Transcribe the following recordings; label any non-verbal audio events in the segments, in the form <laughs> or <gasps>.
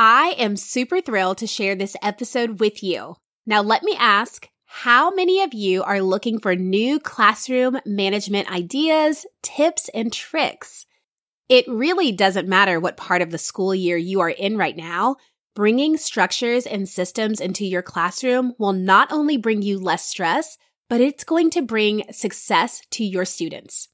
I am super thrilled to share this episode with you. Now, let me ask how many of you are looking for new classroom management ideas, tips, and tricks? It really doesn't matter what part of the school year you are in right now. Bringing structures and systems into your classroom will not only bring you less stress, but it's going to bring success to your students.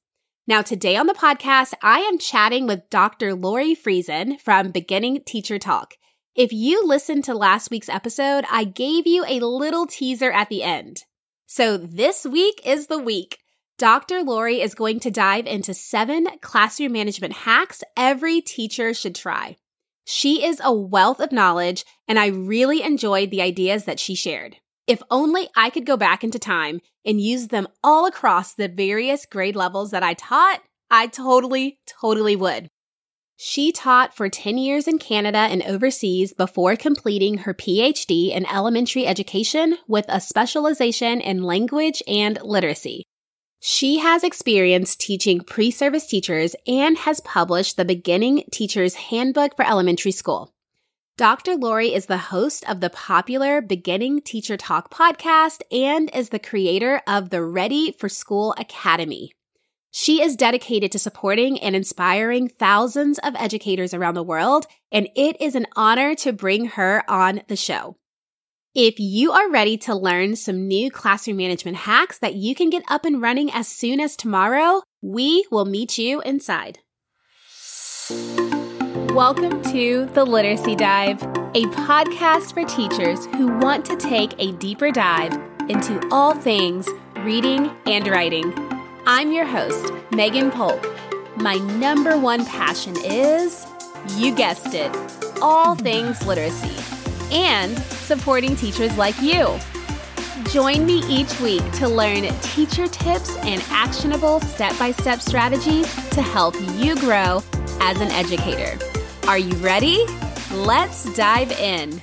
Now, today on the podcast, I am chatting with Dr. Lori Friesen from Beginning Teacher Talk. If you listened to last week's episode, I gave you a little teaser at the end. So this week is the week. Dr. Lori is going to dive into seven classroom management hacks every teacher should try. She is a wealth of knowledge, and I really enjoyed the ideas that she shared. If only I could go back into time and use them all across the various grade levels that I taught, I totally, totally would. She taught for 10 years in Canada and overseas before completing her PhD in elementary education with a specialization in language and literacy. She has experience teaching pre service teachers and has published the Beginning Teacher's Handbook for Elementary School. Dr. Lori is the host of the popular Beginning Teacher Talk podcast and is the creator of the Ready for School Academy. She is dedicated to supporting and inspiring thousands of educators around the world, and it is an honor to bring her on the show. If you are ready to learn some new classroom management hacks that you can get up and running as soon as tomorrow, we will meet you inside. Welcome to The Literacy Dive, a podcast for teachers who want to take a deeper dive into all things reading and writing. I'm your host, Megan Polk. My number one passion is, you guessed it, all things literacy and supporting teachers like you. Join me each week to learn teacher tips and actionable step by step strategies to help you grow as an educator. Are you ready? Let's dive in.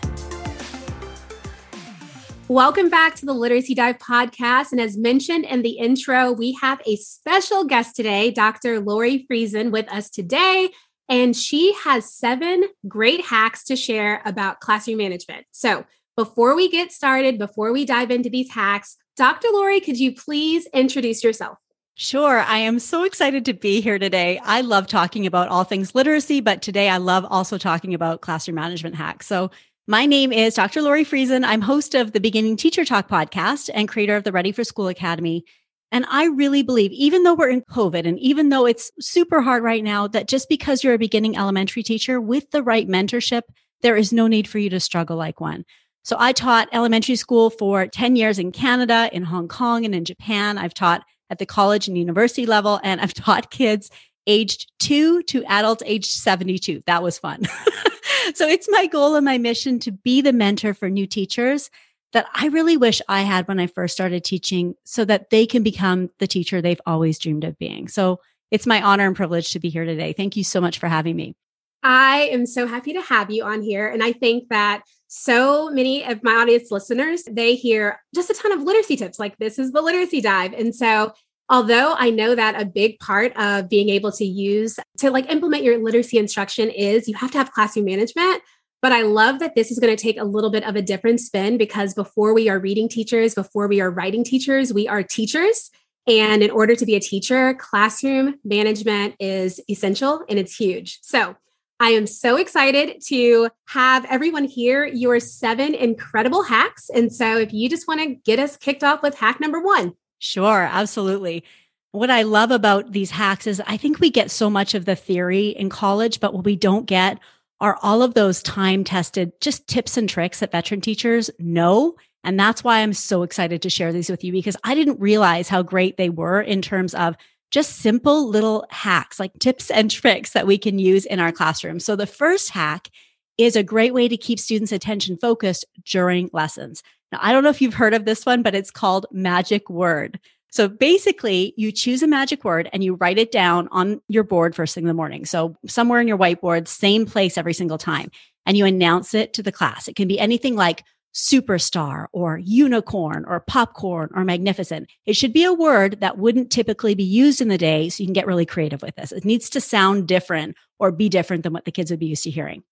Welcome back to the Literacy Dive podcast. And as mentioned in the intro, we have a special guest today, Dr. Lori Friesen, with us today. And she has seven great hacks to share about classroom management. So before we get started, before we dive into these hacks, Dr. Lori, could you please introduce yourself? Sure. I am so excited to be here today. I love talking about all things literacy, but today I love also talking about classroom management hacks. So, my name is Dr. Lori Friesen. I'm host of the Beginning Teacher Talk podcast and creator of the Ready for School Academy. And I really believe, even though we're in COVID and even though it's super hard right now, that just because you're a beginning elementary teacher with the right mentorship, there is no need for you to struggle like one. So I taught elementary school for 10 years in Canada, in Hong Kong, and in Japan. I've taught at the college and university level. And I've <laughs> taught kids aged two to adults aged 72. That was fun. <laughs> so it's my goal and my mission to be the mentor for new teachers that I really wish I had when I first started teaching so that they can become the teacher they've always dreamed of being. So it's my honor and privilege to be here today. Thank you so much for having me. I am so happy to have you on here. And I think that so many of my audience listeners, they hear just a ton of literacy tips like this is the literacy dive. And so although I know that a big part of being able to use to like implement your literacy instruction is you have to have classroom management. But I love that this is going to take a little bit of a different spin because before we are reading teachers, before we are writing teachers, we are teachers. And in order to be a teacher, classroom management is essential and it's huge. So I am so excited to have everyone hear your seven incredible hacks. And so, if you just want to get us kicked off with hack number one. Sure, absolutely. What I love about these hacks is I think we get so much of the theory in college, but what we don't get are all of those time tested just tips and tricks that veteran teachers know. And that's why I'm so excited to share these with you because I didn't realize how great they were in terms of just simple little hacks, like tips and tricks that we can use in our classroom. So the first hack is a great way to keep students' attention focused during lessons. Now, I don't know if you've heard of this one, but it's called magic word. So basically, you choose a magic word and you write it down on your board first thing in the morning. So somewhere in your whiteboard, same place every single time. And you announce it to the class. It can be anything like superstar or unicorn or popcorn or magnificent. It should be a word that wouldn't typically be used in the day. So you can get really creative with this. It needs to sound different or be different than what the kids would be used to hearing.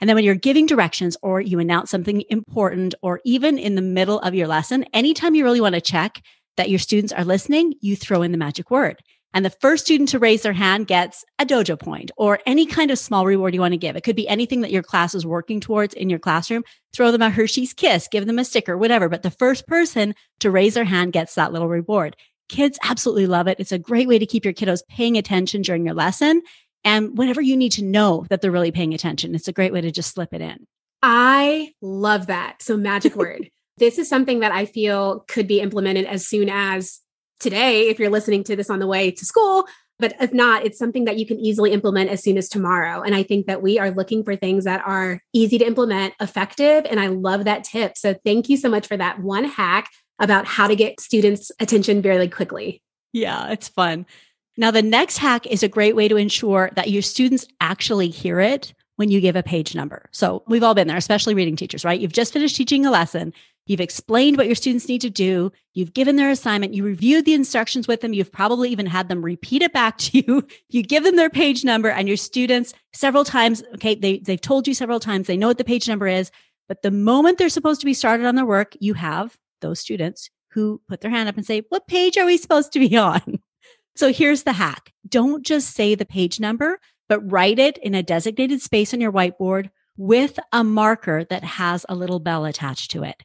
And then when you're giving directions or you announce something important or even in the middle of your lesson, anytime you really want to check that your students are listening, you throw in the magic word. And the first student to raise their hand gets a dojo point or any kind of small reward you want to give. It could be anything that your class is working towards in your classroom. Throw them a Hershey's kiss, give them a sticker, whatever. But the first person to raise their hand gets that little reward. Kids absolutely love it. It's a great way to keep your kiddos paying attention during your lesson. And whenever you need to know that they're really paying attention, it's a great way to just slip it in. I love that. So, magic <laughs> word. This is something that I feel could be implemented as soon as today, if you're listening to this on the way to school. But if not, it's something that you can easily implement as soon as tomorrow. And I think that we are looking for things that are easy to implement, effective. And I love that tip. So, thank you so much for that one hack about how to get students' attention very quickly. Yeah, it's fun. Now, the next hack is a great way to ensure that your students actually hear it when you give a page number. So we've all been there, especially reading teachers, right? You've just finished teaching a lesson. You've explained what your students need to do. You've given their assignment. You reviewed the instructions with them. You've probably even had them repeat it back <laughs> to you. You give them their page number and your students several times. Okay. They, they've told you several times. They know what the page number is. But the moment they're supposed to be started on their work, you have those students who put their hand up and say, what page are we supposed to be <laughs> on? So here's the hack. Don't just say the page number, but write it in a designated space on your whiteboard with a marker that has a little bell attached to it.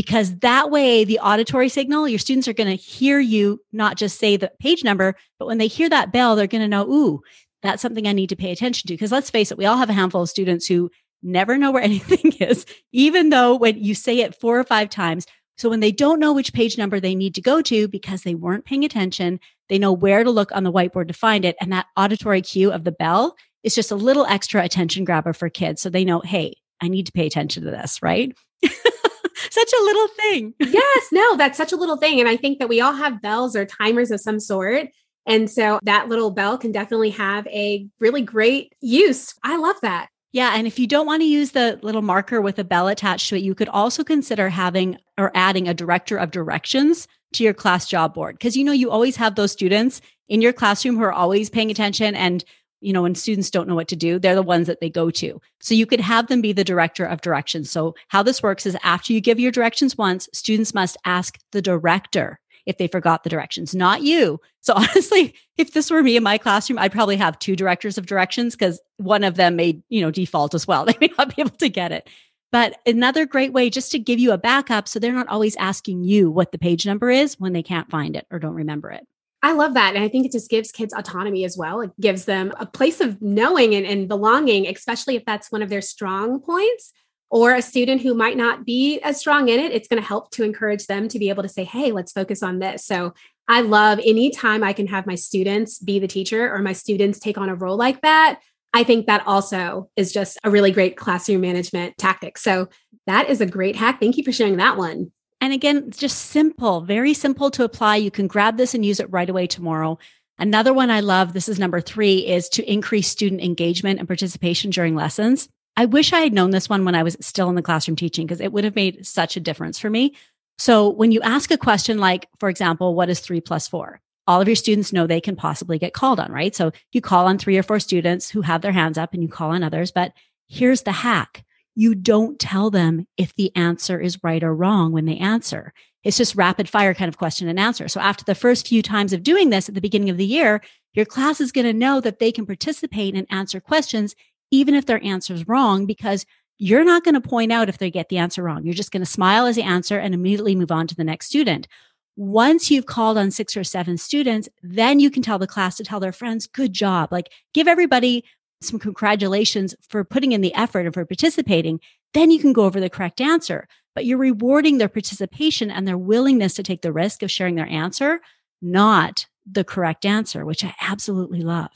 Because that way, the auditory signal, your students are going to hear you not just say the page number, but when they hear that bell, they're going to know, ooh, that's something I need to pay attention to. Because let's face it, we all have a handful of students who never know where <laughs> anything is, even though when you say it four or five times, so when they don't know which page number they need to go to because they weren't paying attention, they know where to look on the whiteboard to find it. And that auditory cue of the bell is just a little extra attention grabber for kids. So they know, hey, I need to pay attention to this, right? Such a little thing. yes, <laughs> no, that's such a little thing. And I think that we all have bells or timers of some sort. And so that little bell can definitely have a really great use. I love that. Yeah. And if you don't want to use the little marker with a bell attached to it, you could also consider having or adding a director of directions to your class job board. Cause you know, you always have those students in your classroom who are always paying attention. And, you know, when students don't know what to do, they're the ones that they go to. So you could have them be the director of directions. So how this works is after you give your directions once, students must ask the director if they forgot the directions, not you. So <laughs> honestly, if this were me in my classroom, I'd probably have two directors of directions because one of them may, you know, default as well. <laughs> They may not be able to get it. But another great way just to give you a backup so they're not always asking you what the page number is when they can't find it or don't remember it. I love that. And I think it just gives kids autonomy as well. It gives them a place of knowing and, and belonging, especially if that's one of their strong points or a student who might not be as strong in it, it's going to help to encourage them to be able to say, hey, let's focus on this. So I love anytime I can have my students be the teacher or my students take on a role like that. I think that also is just a really great classroom management tactic. So that is a great hack. Thank you for sharing that one. And again, just simple, very simple to apply. You can grab this and use it right away tomorrow. Another one I love, this is number three, is to increase student engagement and participation during lessons. I wish I had known this one when I was still in the classroom teaching because it would have made such a difference for me. So when you ask a question like, for example, what is three plus four? All of your students know they can possibly get called on, right? So you call on three or four students who have their hands up and you call on others. But here's the hack. You don't tell them if the answer is right or wrong when they answer. It's just rapid fire kind of question and answer. So after the first few times of doing this at the beginning of the year, your class is going to know that they can participate and answer questions even if their answer is wrong, because you're not going to point out if they get the answer wrong. You're just going to smile as they answer and immediately move on to the next student. Once you've called on six or seven students, then you can tell the class to tell their friends, good job. Like give everybody some congratulations for putting in the effort and for participating. Then you can go over the correct answer, but you're rewarding their participation and their willingness to take the risk of sharing their answer, not the correct answer, which I absolutely love.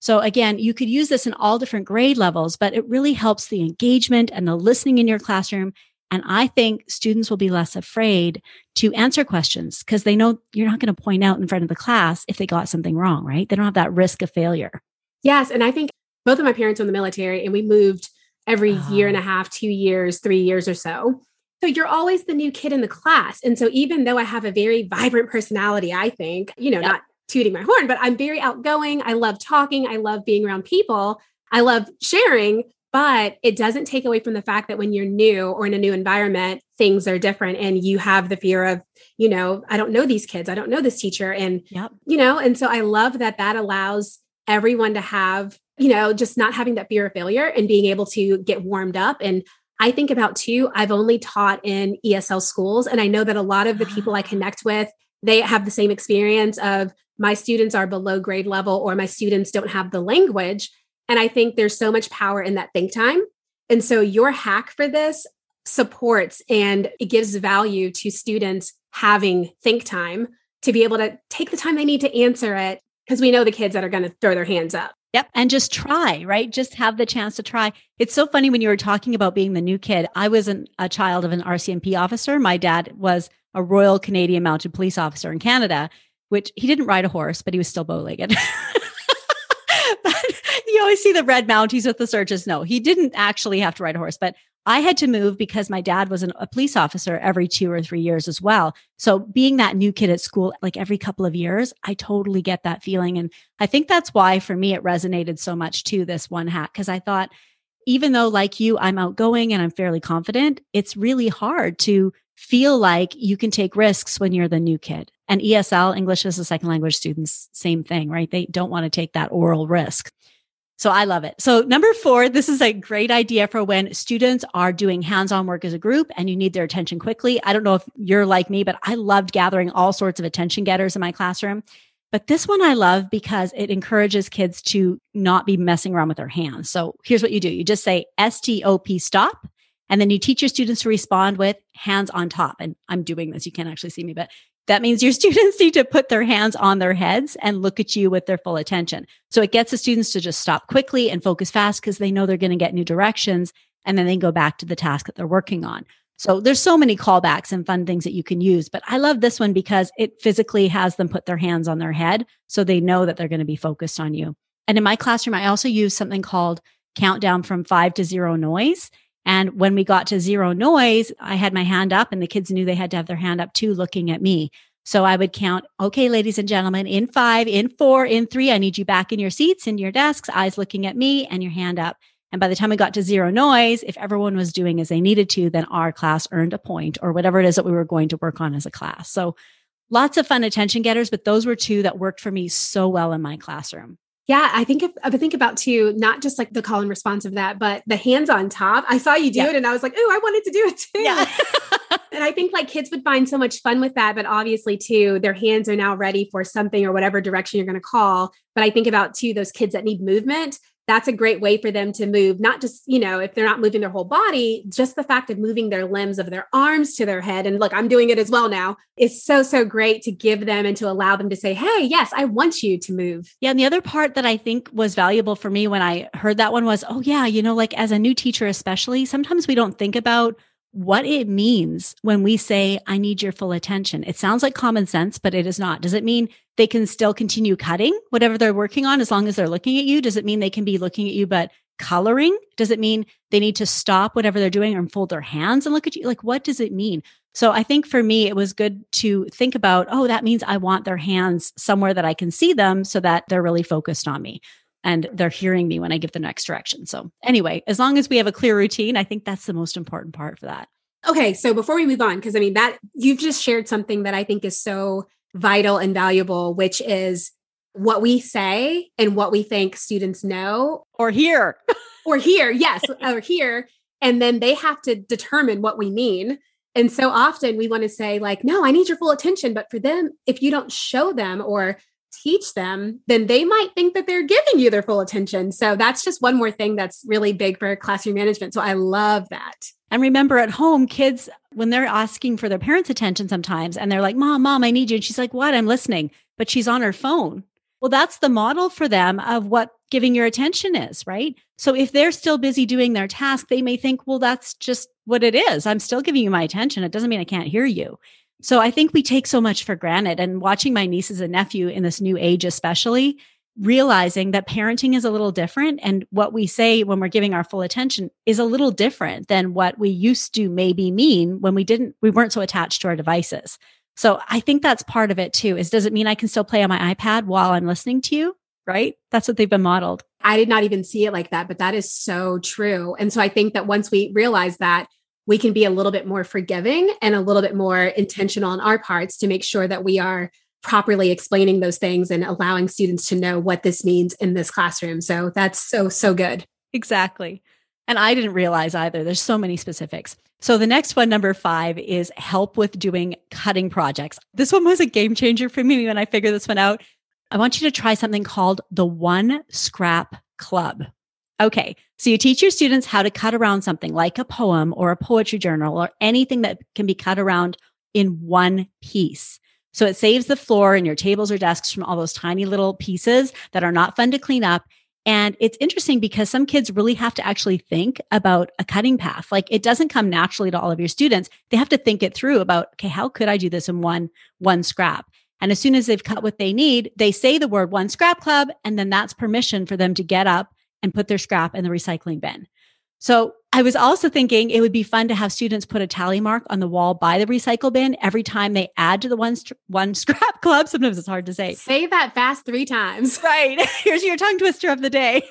So again, you could use this in all different grade levels, but it really helps the engagement and the listening in your classroom. And I think students will be less afraid to answer questions because they know you're not going to point out in front of the class if they got something wrong, right? They don't have that risk of failure. Yes. And I think both of my parents were in the military and we moved every oh. year and a half, two years, three years or so. So you're always the new kid in the class. And so even though I have a very <laughs> vibrant personality, I think, you know, yep. not tooting my horn, but I'm very outgoing. I love talking. I love being around people. I love sharing. but it doesn't take away from the fact that when you're new or in a new environment, things are different and you have the fear of, you know, I don't know these kids, I don't know this teacher. And, yep. you know, and so I love that that allows everyone to have, you know, just not having that fear of failure and being able to get warmed up. And I think about too, I've only taught in ESL schools. And I know that a lot of the people I ah. connect with, they have the same experience of my students are below grade level or my students don't have the language. And I think there's so much power in that think time. And so your hack for this supports and it gives value to students having think time to be able to take the time they need to answer it because we know the kids that are going to throw their hands up. Yep. And just try, right? Just have the chance to try. It's so funny when you were talking about being the new kid. I was a child of an RCMP officer. My dad was a Royal Canadian Mounted Police officer in Canada, which he didn't ride a horse, but he was still bow legged. <laughs> always see the red mounties with the searches. No, he didn't actually have to ride a horse, but I had to move because my dad was an, a police officer every two or three years as well. So being that new kid at school, like every couple of years, I totally get that feeling. And I think that's why for me, it resonated so much to this one hack. Cause I thought, even though like you, I'm outgoing and I'm fairly confident, it's really hard to feel like you can take risks when you're the new kid. And ESL, English as a second language students, same thing, right? They don't want to take that oral risk. So I love it. So number four, this is a great idea for when students are doing hands-on work as a group and you need their attention quickly. I don't know if you're like me, but I loved gathering all sorts of attention getters in my classroom. But this one I love because it encourages kids to not be messing around with their hands. So here's what you do. You just say STOP stop. And then you teach your students to respond with hands on top. And I'm doing this. You can't actually see me, but that means your <laughs> students need to put their hands on their heads and look at you with their full attention. So it gets the students to just stop quickly and focus fast because they know they're going to get new directions and then they go back to the task that they're working on. So there's so many callbacks and fun things that you can use, but I love this one because it physically has them put their hands on their head so they know that they're going to be focused on you. And in my classroom, I also use something called countdown from five to zero noise. And when we got to zero noise, I had my hand up and the kids knew they had to have their hand up too, looking at me. So I would count, okay, ladies and gentlemen, in five, in four, in three, I need you back in your seats, in your desks, eyes looking at me and your hand up. And by the time we got to zero noise, if everyone was doing as they needed to, then our class earned a point or whatever it is that we were going to work on as a class. So lots of fun attention getters, but those were two that worked for me so well in my classroom. Yeah, I think if, I think about too, not just like the call and response of that, but the hands on top. I saw you do yeah. it and I was like, oh, I wanted to do it too. Yeah. <laughs> <laughs> and I think like kids would find so much fun with that. But obviously, too, their hands are now ready for something or whatever direction you're going to call. But I think about too those kids that need movement that's a great way for them to move not just you know if they're not moving their whole body just the fact of moving their limbs of their arms to their head. And look i'm doing it as well now is so so great to give them and to allow them to say hey yes i want you to move. Yeah and the other part that i think was valuable for me when i heard that one was oh yeah you know like as a new teacher especially sometimes we don't think about what it means when we say, I need your full attention. It sounds like common sense, but it is not. Does it mean they can still continue cutting whatever they're working on as long as they're looking at you? Does it mean they can be looking at you, but coloring? Does it mean they need to stop whatever they're doing and fold their hands and look at you? Like, what does it mean? So I think for me, it was good to think about, oh, that means I want their hands somewhere that I can see them so that they're really focused on me and they're hearing me when I give the next direction. So, anyway, as long as we have a clear routine, I think that's the most important part for that. Okay, so before we move on, because I mean, that you've just shared something that I think is so vital and valuable, which is what we say and what we think students know or hear <laughs> or hear, yes, or hear. And then they have to determine what we mean. And so often we want to say, like, no, I need your full attention. But for them, if you don't show them or teach them, then they might think that they're giving you their full attention. So that's just one more thing that's really big for classroom management. So I love that. And remember at home, kids, when they're asking for their parents' attention sometimes and they're like, Mom, Mom, I need you. And she's like, What? I'm listening. But she's on her phone. Well, that's the model for them of what giving your attention is, right? So if they're still busy doing their task, they may think, well, that's just what it is. I'm still giving you my attention. It doesn't mean I can't hear you. So I think we take so much for granted. And watching my nieces and nephew in this new age, especially, realizing that parenting is a little different and what we say when we're giving our full attention is a little different than what we used to maybe mean when we didn't we weren't so attached to our devices so i think that's part of it too is does it mean i can still play on my ipad while i'm listening to you right that's what they've been modeled I did not even see it like that, but that is so true. And so I think that once we realize that, we can be a little bit more forgiving and a little bit more intentional on our parts to make sure that we are properly explaining those things and allowing students to know what this means in this classroom. So that's so, so good. Exactly. And I didn't realize either. There's so many specifics. So the next one, number five, is help with doing cutting projects. This one was a game changer for me when I figured this one out. I want you to try something called the One Scrap Club. Okay. So you teach your students how to cut around something like a poem or a poetry journal or anything that can be cut around in one piece. So it saves the floor and your tables or desks from all those tiny little pieces that are not fun to clean up. And it's interesting because some kids really have to actually think about a cutting path. Like it doesn't come naturally to all of your students. They have to think it through about, okay, how could I do this in one, one scrap? And as soon as they've cut what they need, they say the word one scrap club. And then that's permission for them to get up and put their scrap in the recycling bin. So I was also thinking it would be fun to have students put a tally mark on the wall by the recycle bin every time they add to the one, one <laughs> scrap club. Sometimes it's hard to say. Say that fast three times. <laughs> Right. <laughs> Here's your tongue twister of the day.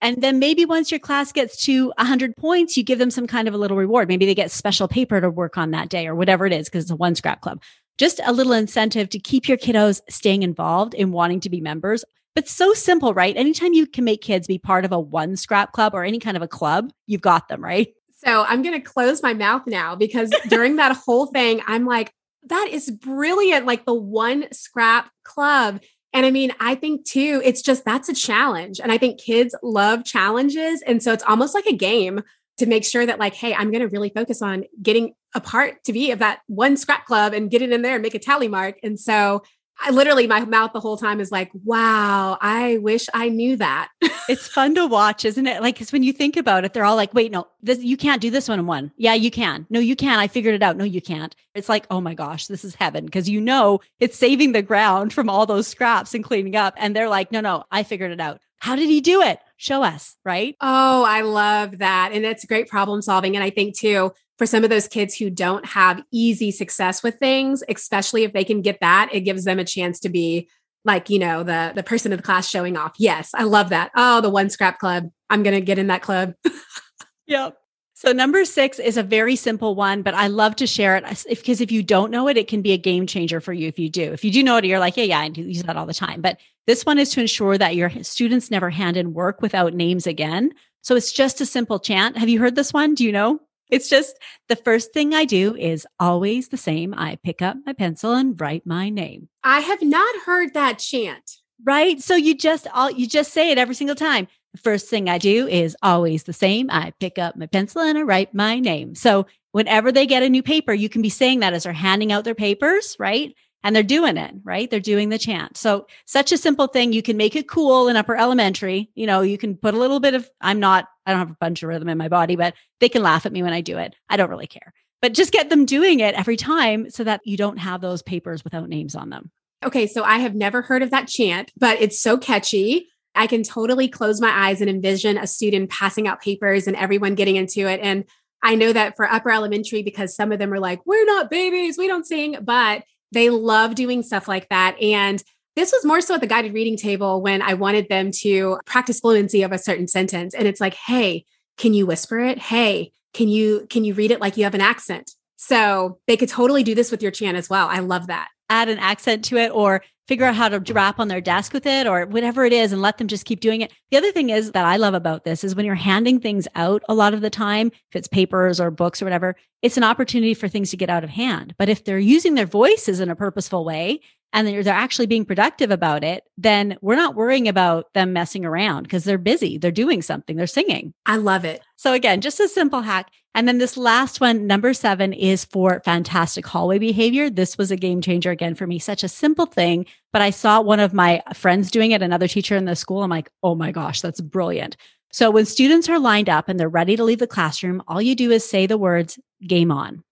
and then maybe once your class gets to 100 points, you give them some kind of a little reward. Maybe they get special paper to work on that day or whatever it is because it's a one scrap club just a little incentive to keep your kiddos staying involved in wanting to be members. But so simple, right? Anytime you can make kids be part of a one scrap club or any kind of a club, you've got them, right? So I'm going to close my mouth now because during that whole thing, I'm like, that is brilliant. Like the one scrap club. And I mean, I think too, it's just that's a challenge. And I think kids love challenges. And so it's almost like a game to make sure that, like, hey, I'm going to really focus on getting a part to be of that one scrap club and get it in there and make a tally mark. And so I literally, my mouth the whole time is like, wow, I wish I knew that. <laughs> it's fun to watch, isn't it? Like, because when you think about it, they're all like, wait, no, this, you can't do this one in one. Yeah, you can. No, you can. I figured it out. No, you can't. It's like, oh my gosh, this is heaven. Cause you know, it's saving the ground from all those scraps and cleaning up. And they're like, no, no, I figured it out. How did he do it? Show us, right? Oh, I love that. And it's great problem solving. And I think too, for some of those kids who don't have easy success with things, especially if they can get that, it gives them a chance to be like, you know, the the person in the class showing off. Yes, I love that. Oh, the one scrap club. I'm going to get in that club. <laughs> yep. So number six is a very simple one, but I love to share it because if, if you don't know it, it can be a game changer for you if you do. If you do know it, you're like, yeah, yeah, I do use that all the time. But this one is to ensure that your students never hand in work without names again. So it's just a simple chant. Have you heard this one? Do you know? It's just the first thing I do is always the same. I pick up my pencil and write my name. I have not heard that chant. Right? So you just all you just say it every single time. The first thing I do is always the same. I pick up my pencil and I write my name. So whenever they get a new paper, you can be saying that as they're handing out their papers, right? And they're doing it, right? They're doing the chant. So such a simple thing. You can make it cool in upper elementary. You know, you can put a little bit of, I'm not, I don't have a bunch of rhythm in my body, but they can laugh at me when I do it. I don't really care, but just get them doing it every time so that you don't have those papers without names on them. Okay. So I have never heard of that chant, but it's so catchy. I can totally close my eyes and envision a student passing out papers and everyone getting into it. And I know that for upper elementary, because some of them are like, we're not babies, we don't sing, but they love doing stuff like that. And this was more so at the guided reading table when I wanted them to practice fluency of a certain sentence. And it's like, hey, can you whisper it? Hey, can you can you read it like you have an accent? So they could totally do this with your chant as well. I love that. Add an accent to it or figure out how to rap on their desk with it or whatever it is and let them just keep doing it. The other thing is that I love about this is when you're handing things out a lot of the time, if it's papers or books or whatever, it's an opportunity for things to get out of hand. But if they're using their voices in a purposeful way and they're, they're actually being productive about it, then we're not worrying about them messing around because they're busy. They're doing something. They're singing. I love it. So again, just a simple hack. And then this last one, number seven, is for fantastic hallway behavior. This was a game changer again for me. Such a simple thing, but I saw one of my friends doing it, another teacher in the school. I'm like, oh my gosh, that's brilliant. So when students are lined up and they're ready to leave the classroom, all you do is say the words game on.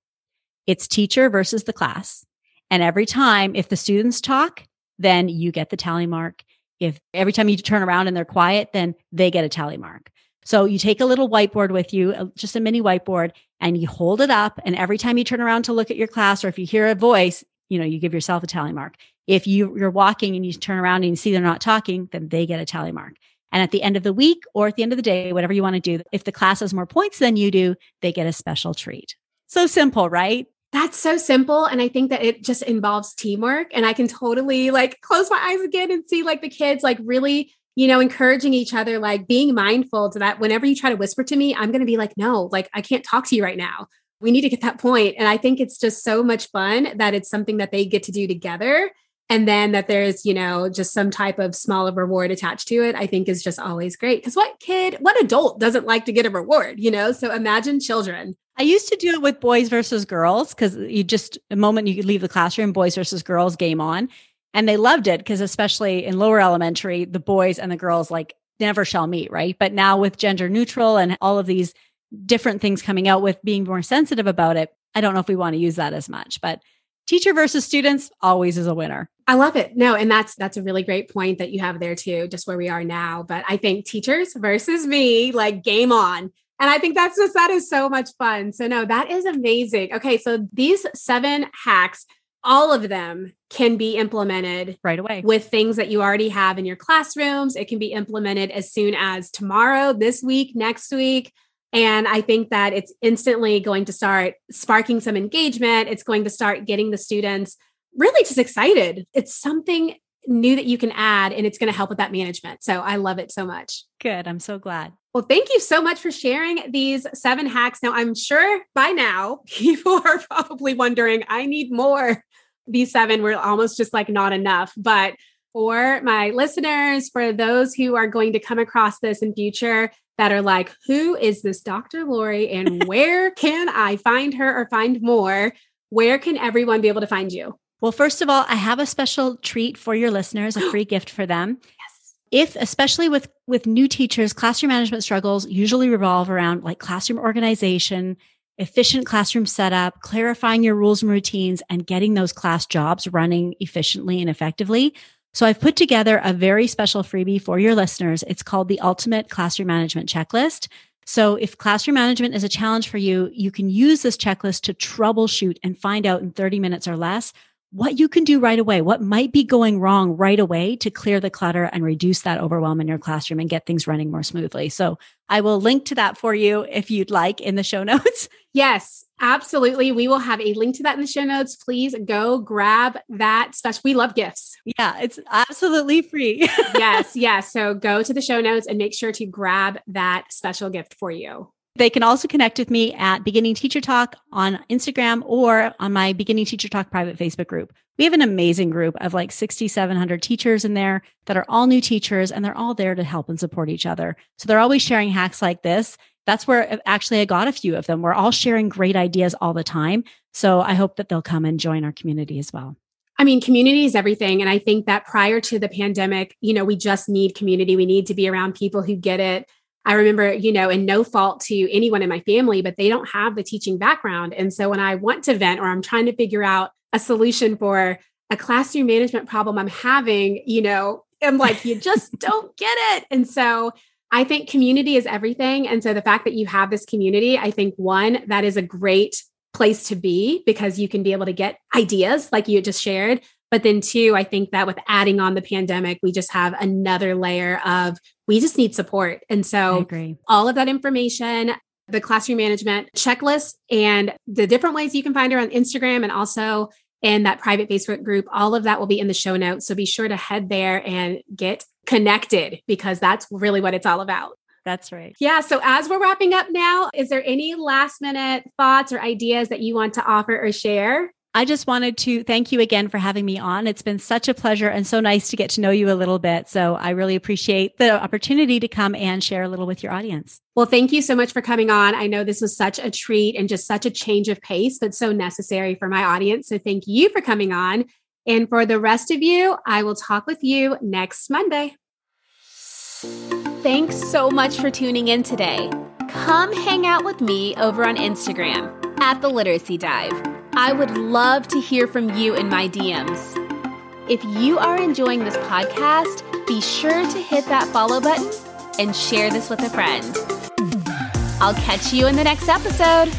It's teacher versus the class. And every time, if the students talk, then you get the tally mark. If every time you turn around and they're quiet, then they get a tally mark. So you take a little whiteboard with you, uh, just a mini whiteboard, and you hold it up. And every time you turn around to look at your class, or if you hear a voice, you know, you give yourself a tally mark. If you, you're walking and you turn around and you see they're not talking, then they get a tally mark. And at the end of the week or at the end of the day, whatever you want to do, if the class has more points than you do, they get a special treat. So simple, right? That's so simple. And I think that it just involves teamwork. And I can totally like close my eyes again and see like the kids like really, you know, encouraging each other, like being mindful to that whenever you try to whisper to me, I'm going to be like, no, like I can't talk to you right now. We need to get that point. And I think it's just so much fun that it's something that they get to do together and then that there's you know just some type of small reward attached to it i think is just always great. Because what kid what adult doesn't like to get a reward you know? So imagine children. I used to do it with boys versus girls because you just a moment you leave the classroom boys versus girls game on. And they loved it because especially in lower elementary the boys and the girls like never shall meet right? But now with gender neutral and all of these different things coming out with being more sensitive about it i don't know if we want to use that as much but teacher versus students always is a winner I love it. No, and that's that's a really great point that you have there too, just where we are now. But I think teachers versus me, like game on. And I think that's just that is so much fun. So no, that is amazing. Okay, so these seven hacks, all of them can be implemented right away with things that you already have in your classrooms. It can be implemented as soon as tomorrow, this week, next week. And I think that it's instantly going to start sparking some engagement. It's going to start getting the students really just excited. It's something new that you can add and it's going to help with that management. So I love it so much. Good. I'm so glad. Well, thank you so much for sharing these seven hacks. Now, I'm sure by now <laughs> people are probably wondering, I need more. These seven were almost just like not enough. But for my listeners, for those who are going to come across this in future that are like, who is this Dr. Lori and <laughs> where can I find her or find more? Where can everyone be able to find you? Well, first of all, I have a special treat for your listeners, a <gasps> free gift for them. Yes. If especially with with new teachers, classroom management struggles usually revolve around like classroom organization, efficient classroom setup, clarifying your rules and routines and getting those class jobs running efficiently and effectively. So I've put together a very special freebie for your listeners. It's called the Ultimate Classroom Management Checklist. So if classroom management is a challenge for you, you can use this checklist to troubleshoot and find out in 30 minutes or less what you can do right away, what might be going wrong right away to clear the clutter and reduce that overwhelm in your classroom and get things running more smoothly. So I will link to that for you if you'd like in the show <laughs> notes. Yes, absolutely. We will have a link to that in the show notes. Please go grab that special. We love gifts. Yeah, it's absolutely free. <laughs> yes, yes. So go to the show notes and make sure to grab that special gift for you. They can also connect with me at Beginning Teacher Talk on Instagram or on my Beginning Teacher Talk private Facebook group. We have an amazing group of like 6,700 teachers in there that are all new teachers and they're all there to help and support each other. So they're always sharing hacks like this. That's where uh, actually I got a few of them. We're all sharing great ideas all the time. So I hope that they'll come and join our community as well. I mean, community is everything. And I think that prior to the pandemic, you know, we just need community. We need to be around people who get it I remember, you know, and no fault to anyone in my family, but they don't have the teaching background. And so when I want to vent or I'm trying to figure out a solution for a classroom management problem I'm having, you know, I'm like, you just don't get it. And so I think community is everything. And so the fact that you have this community, I think one, that is a great place to be because you can be able to get ideas like you just shared. But then, two, I think that with adding on the pandemic, we just have another layer of we just need support. And so, all of that information, the classroom management checklist, and the different ways you can find her on Instagram and also in that private Facebook group, all of that will be in the show notes. So be sure to head there and get connected because that's really what it's all about. That's right. Yeah. So as we're wrapping up now, is there any last minute thoughts or ideas that you want to offer or share? I just wanted to thank you again for having me on. It's been such a pleasure and so nice to get to know you a little bit. So I really appreciate the opportunity to come and share a little with your audience. Well, thank you so much for coming on. I know this was such a treat and just such a change of pace, but so necessary for my audience. So thank you for coming on. And for the rest of you, I will talk with you next Monday. Thanks so much for tuning in today. Come hang out with me over on Instagram at the Literacy Dive. I would love to hear from you in my DMs. If you are enjoying this podcast, be sure to hit that follow button and share this with a friend. I'll catch you in the next episode.